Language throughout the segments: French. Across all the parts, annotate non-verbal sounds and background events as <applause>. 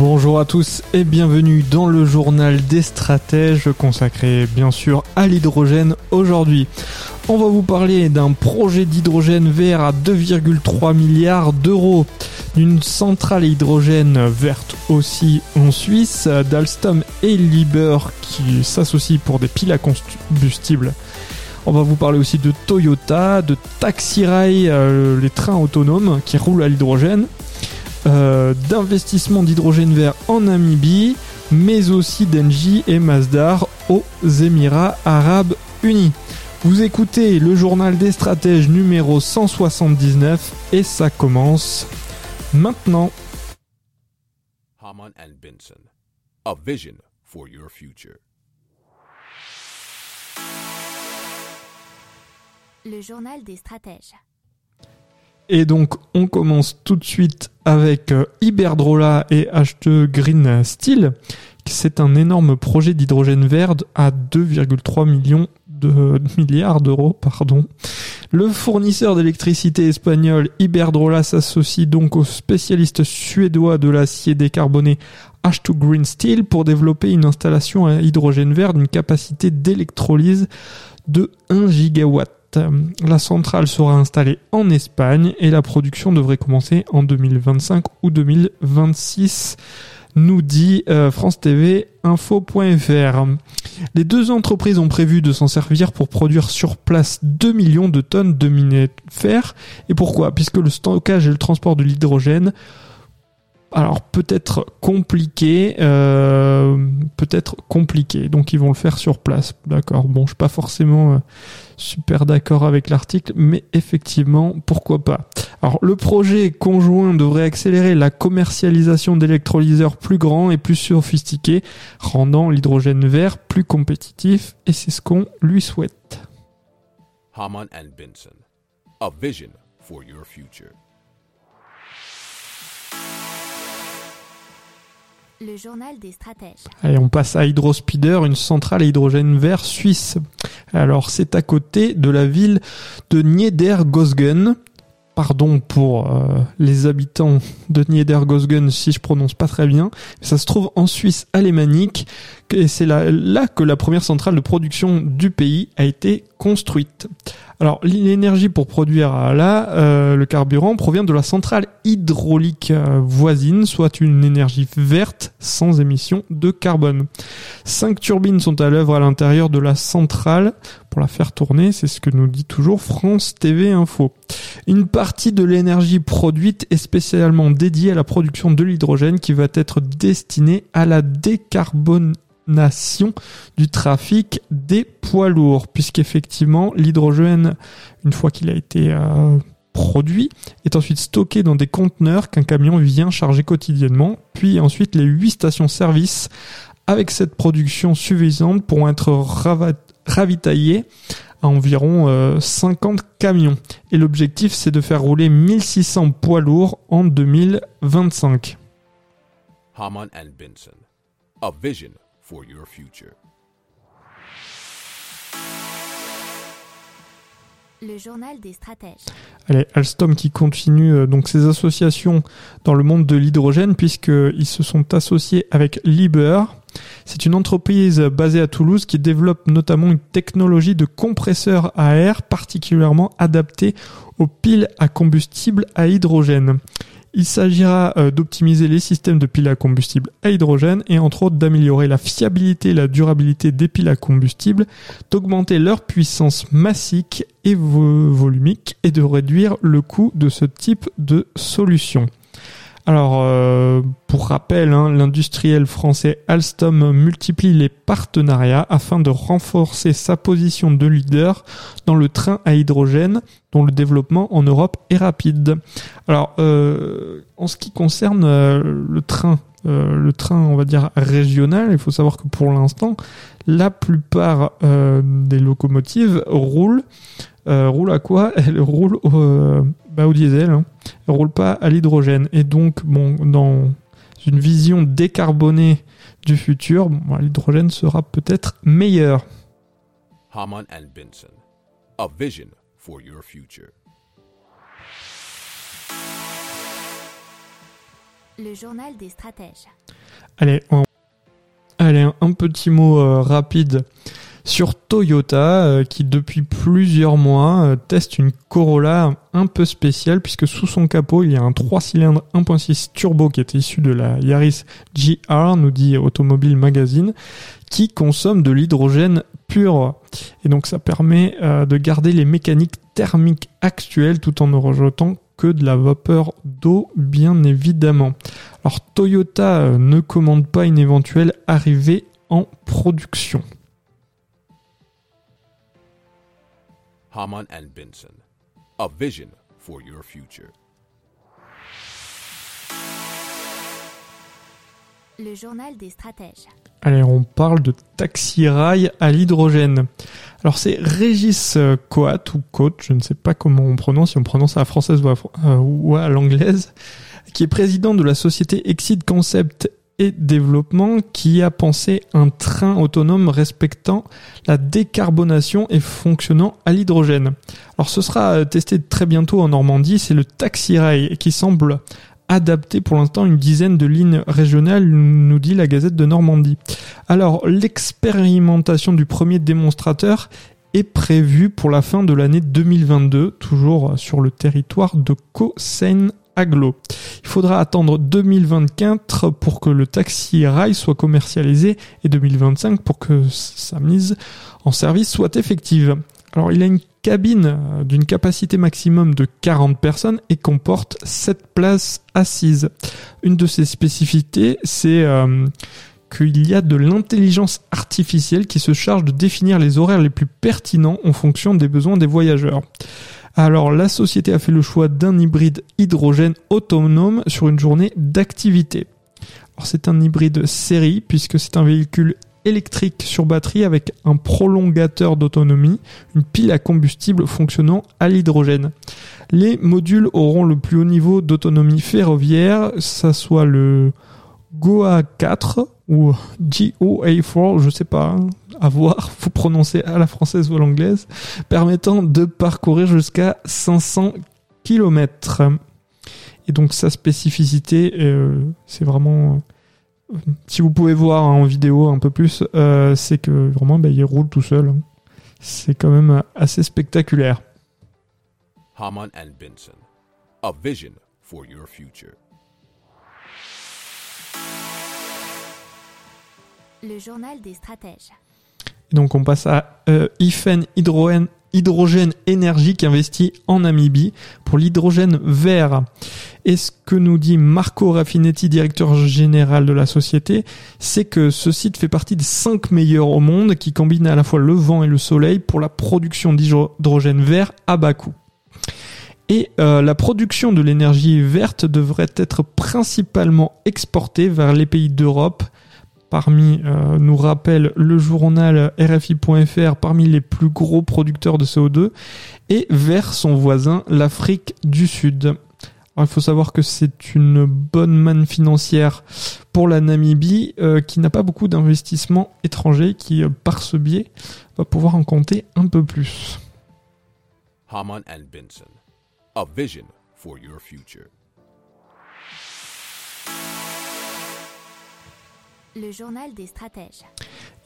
Bonjour à tous et bienvenue dans le journal des stratèges consacré bien sûr à l'hydrogène aujourd'hui. On va vous parler d'un projet d'hydrogène vert à 2,3 milliards d'euros, d'une centrale hydrogène verte aussi en Suisse, d'Alstom et Liber qui s'associent pour des piles à combustible. On va vous parler aussi de Toyota, de Taxi Rail, euh, les trains autonomes qui roulent à l'hydrogène, euh, d'investissement d'hydrogène vert en Namibie, mais aussi d'Engie et Masdar aux Émirats Arabes Unis. Vous écoutez le journal des stratèges numéro 179 et ça commence maintenant. Haman and Benson, a vision for your future. Le journal des stratèges. Et donc on commence tout de suite avec euh, Iberdrola et H2 Green Steel. C'est un énorme projet d'hydrogène vert à 2,3 millions de <laughs> milliards d'euros, pardon. Le fournisseur d'électricité espagnol Iberdrola s'associe donc au spécialiste suédois de l'acier décarboné H2 Green Steel pour développer une installation à hydrogène vert d'une capacité d'électrolyse de 1 gigawatt. La centrale sera installée en Espagne et la production devrait commencer en 2025 ou 2026 nous dit euh, France TV Info.fr. Les deux entreprises ont prévu de s'en servir pour produire sur place 2 millions de tonnes de minerai de fer. Et pourquoi? Puisque le stockage et le transport de l'hydrogène alors peut-être compliqué, euh, peut-être compliqué. Donc ils vont le faire sur place. D'accord. Bon, je suis pas forcément euh, super d'accord avec l'article, mais effectivement, pourquoi pas. Alors le projet conjoint devrait accélérer la commercialisation d'électrolyseurs plus grands et plus sophistiqués, rendant l'hydrogène vert plus compétitif, et c'est ce qu'on lui souhaite. Haman and Benson, a vision for your future. Le journal des stratèges. Allez, on passe à Hydrospeeder, une centrale à hydrogène vert suisse. Alors, c'est à côté de la ville de Niedergosgen. Pardon pour euh, les habitants de Niedergosgen si je prononce pas très bien. Ça se trouve en Suisse alémanique et c'est là, là que la première centrale de production du pays a été construite. Alors l'énergie pour produire là euh, le carburant provient de la centrale hydraulique euh, voisine, soit une énergie verte sans émission de carbone. Cinq turbines sont à l'œuvre à l'intérieur de la centrale pour la faire tourner, c'est ce que nous dit toujours France TV Info. Une partie de l'énergie produite est spécialement dédiée à la production de l'hydrogène qui va être destinée à la décarbonation du trafic des poids lourds, puisqu'effectivement l'hydrogène, une fois qu'il a été euh, produit, est ensuite stocké dans des conteneurs qu'un camion vient charger quotidiennement, puis ensuite les huit stations-service avec cette production suffisante pour être ravitaillés à environ 50 euh, camions. Et l'objectif, c'est de faire rouler 1600 poids lourds en 2025. Haman and Benson, vision for your future. Le journal des stratèges. Allez, Alstom qui continue euh, donc ses associations dans le monde de l'hydrogène puisqu'ils se sont associés avec Liber. C'est une entreprise basée à Toulouse qui développe notamment une technologie de compresseur à air particulièrement adaptée aux piles à combustible à hydrogène. Il s'agira euh, d'optimiser les systèmes de piles à combustible à hydrogène et entre autres d'améliorer la fiabilité et la durabilité des piles à combustible, d'augmenter leur puissance massique et volumique et de réduire le coût de ce type de solution. Alors, euh, pour rappel, hein, l'industriel français Alstom multiplie les partenariats afin de renforcer sa position de leader dans le train à hydrogène, dont le développement en Europe est rapide. Alors, euh, en ce qui concerne euh, le train, le train, on va dire régional, il faut savoir que pour l'instant, la plupart des locomotives roulent. Euh, roulent à quoi? <laughs> Elles roulent au, bah, au diesel. Hein. Roulent pas à l'hydrogène. Et donc, bon, dans une vision décarbonée du futur, bon, l'hydrogène sera peut-être meilleur. Haman and Benson. A vision for your future. Le journal des stratèges. Allez, on- Allez, un- un petit mot euh, rapide sur Toyota euh, qui depuis plusieurs mois euh, teste une Corolla un peu spéciale puisque sous son capot il y a un 3 cylindres 1.6 turbo qui est issu de la Yaris GR, nous dit Automobile Magazine, qui consomme de l'hydrogène pur. Et donc ça permet euh, de garder les mécaniques thermiques actuelles tout en ne rejetant que de la vapeur d'eau bien évidemment. Alors Toyota ne commande pas une éventuelle arrivée en production. Haman and Benson. A vision for your future. Le journal des stratèges. Allez, on parle de taxi rail à l'hydrogène. Alors c'est Régis euh, Coat ou Coat, je ne sais pas comment on prononce, si on prononce à la française ou à, euh, ou à l'anglaise, qui est président de la société Exit Concept et Développement, qui a pensé un train autonome respectant la décarbonation et fonctionnant à l'hydrogène. Alors ce sera euh, testé très bientôt en Normandie, c'est le taxi rail qui semble adapté pour l'instant une dizaine de lignes régionales, nous dit la Gazette de Normandie. Alors, l'expérimentation du premier démonstrateur est prévue pour la fin de l'année 2022, toujours sur le territoire de Cosseine Il faudra attendre 2024 pour que le taxi rail soit commercialisé et 2025 pour que sa mise en service soit effective. Alors, il a une cabine euh, d'une capacité maximum de 40 personnes et comporte 7 places assises. Une de ses spécificités, c'est euh, qu'il y a de l'intelligence artificielle qui se charge de définir les horaires les plus pertinents en fonction des besoins des voyageurs. Alors la société a fait le choix d'un hybride hydrogène autonome sur une journée d'activité. C'est un hybride série puisque c'est un véhicule électrique sur batterie avec un prolongateur d'autonomie, une pile à combustible fonctionnant à l'hydrogène. Les modules auront le plus haut niveau d'autonomie ferroviaire, ça soit le GOA 4 ou GOA4, je sais pas, hein, à voir, <laughs> faut prononcer à la française ou à l'anglaise, permettant de parcourir jusqu'à 500 km. Et donc sa spécificité, euh, c'est vraiment, euh, si vous pouvez voir hein, en vidéo un peu plus, euh, c'est que vraiment bah, il roule tout seul. hein. C'est quand même assez spectaculaire. Haman and Benson. A vision for your future. Le journal des stratèges. Donc on passe à euh, Ifen Hydrogène, Énergie qui investit en Namibie pour l'hydrogène vert. Et ce que nous dit Marco Raffinetti, directeur général de la société, c'est que ce site fait partie des cinq meilleurs au monde qui combinent à la fois le vent et le soleil pour la production d'hydrogène vert à bas coût. Et euh, la production de l'énergie verte devrait être principalement exportée vers les pays d'Europe, parmi, euh, nous rappelle le journal RFI.fr, parmi les plus gros producteurs de CO2, et vers son voisin, l'Afrique du Sud. Il faut savoir que c'est une bonne manne financière pour la Namibie, euh, qui n'a pas beaucoup d'investissements étrangers, qui, euh, par ce biais, va pouvoir en compter un peu plus. Haman Benson. A vision for your future. Le journal des stratèges.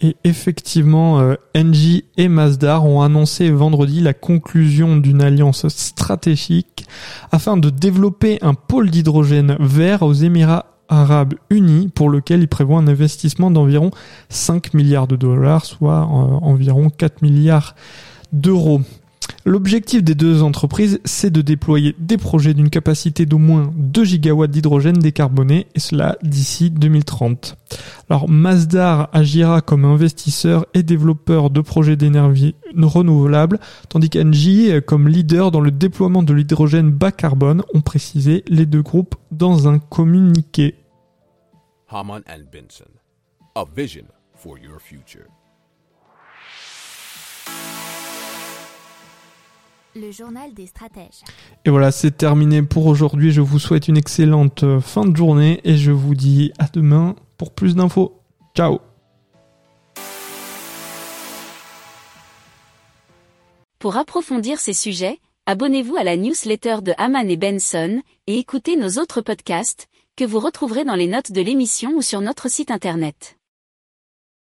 Et effectivement, euh, et Masdar ont annoncé vendredi la conclusion d'une alliance stratégique afin de développer un pôle d'hydrogène vert aux Émirats arabes unis pour lequel ils prévoient un investissement d'environ 5 milliards de dollars, soit euh, environ 4 milliards d'euros. L'objectif des deux entreprises, c'est de déployer des projets d'une capacité d'au moins 2 gigawatts d'hydrogène décarboné, et cela d'ici 2030. Alors Masdar agira comme investisseur et développeur de projets d'énergie renouvelable, tandis qu'Engie comme leader dans le déploiement de l'hydrogène bas carbone, ont précisé les deux groupes dans un communiqué. Haman and Benson. A vision for your future. Le journal des stratèges. Et voilà, c'est terminé pour aujourd'hui. Je vous souhaite une excellente euh, fin de journée et je vous dis à demain pour plus d'infos. Ciao Pour approfondir ces sujets, abonnez-vous à la newsletter de Haman et Benson et écoutez nos autres podcasts que vous retrouverez dans les notes de l'émission ou sur notre site internet.